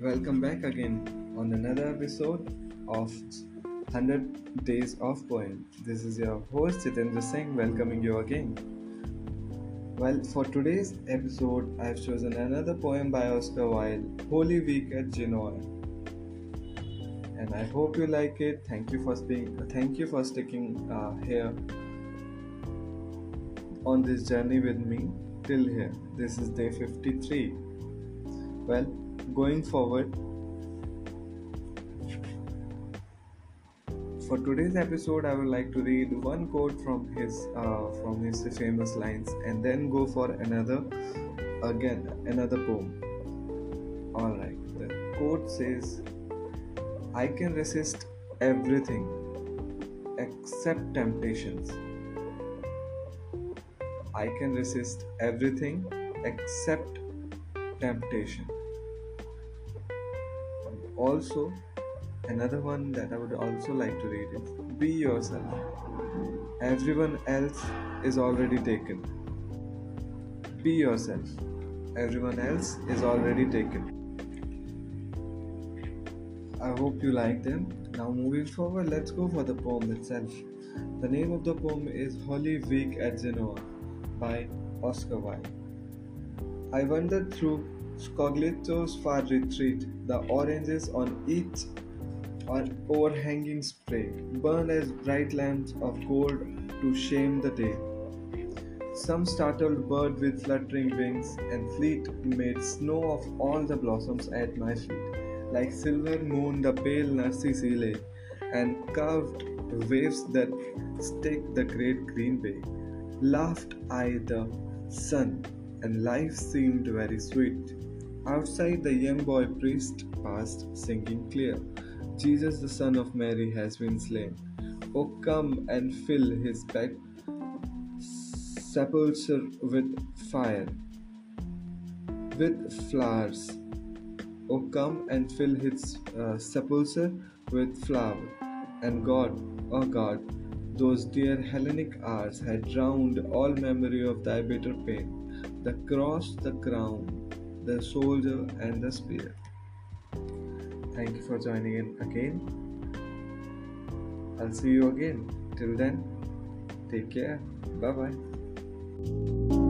welcome back again on another episode of 100 Days of Poem. This is your host Jitendra Singh welcoming you again. Well, for today's episode, I've chosen another poem by Oscar Wilde, Holy Week at Genoa. And I hope you like it. Thank you for being, thank you for sticking uh, here on this journey with me till here. This is day 53. Well, going forward, for today's episode, I would like to read one quote from his uh, from his famous lines, and then go for another again another poem. All right, the quote says, "I can resist everything except temptations." I can resist everything except temptation. Also, another one that I would also like to read is Be yourself. Everyone else is already taken. Be yourself. Everyone else is already taken. I hope you like them. Now, moving forward, let's go for the poem itself. The name of the poem is Holy Week at Genoa by Oscar Wilde. I wandered through Scoglietto's far retreat. The oranges on each or overhanging spray burn as bright lamps of gold to shame the day. Some startled bird with fluttering wings and fleet made snow of all the blossoms at my feet. Like silver moon, the pale narcissi lay, and curved waves that stake the great green bay. Laughed I the sun, and life seemed very sweet. Outside, the young boy priest passed, singing clear, Jesus, the Son of Mary, has been slain. Oh, come and fill his back sepulchre with fire, with flowers. Oh, come and fill his uh, sepulchre with flower. And God, oh God, those dear Hellenic hours had drowned all memory of thy bitter pain, the cross, the crown, the soldier, and the spear. Thank you for joining in again. I'll see you again. Till then, take care. Bye bye.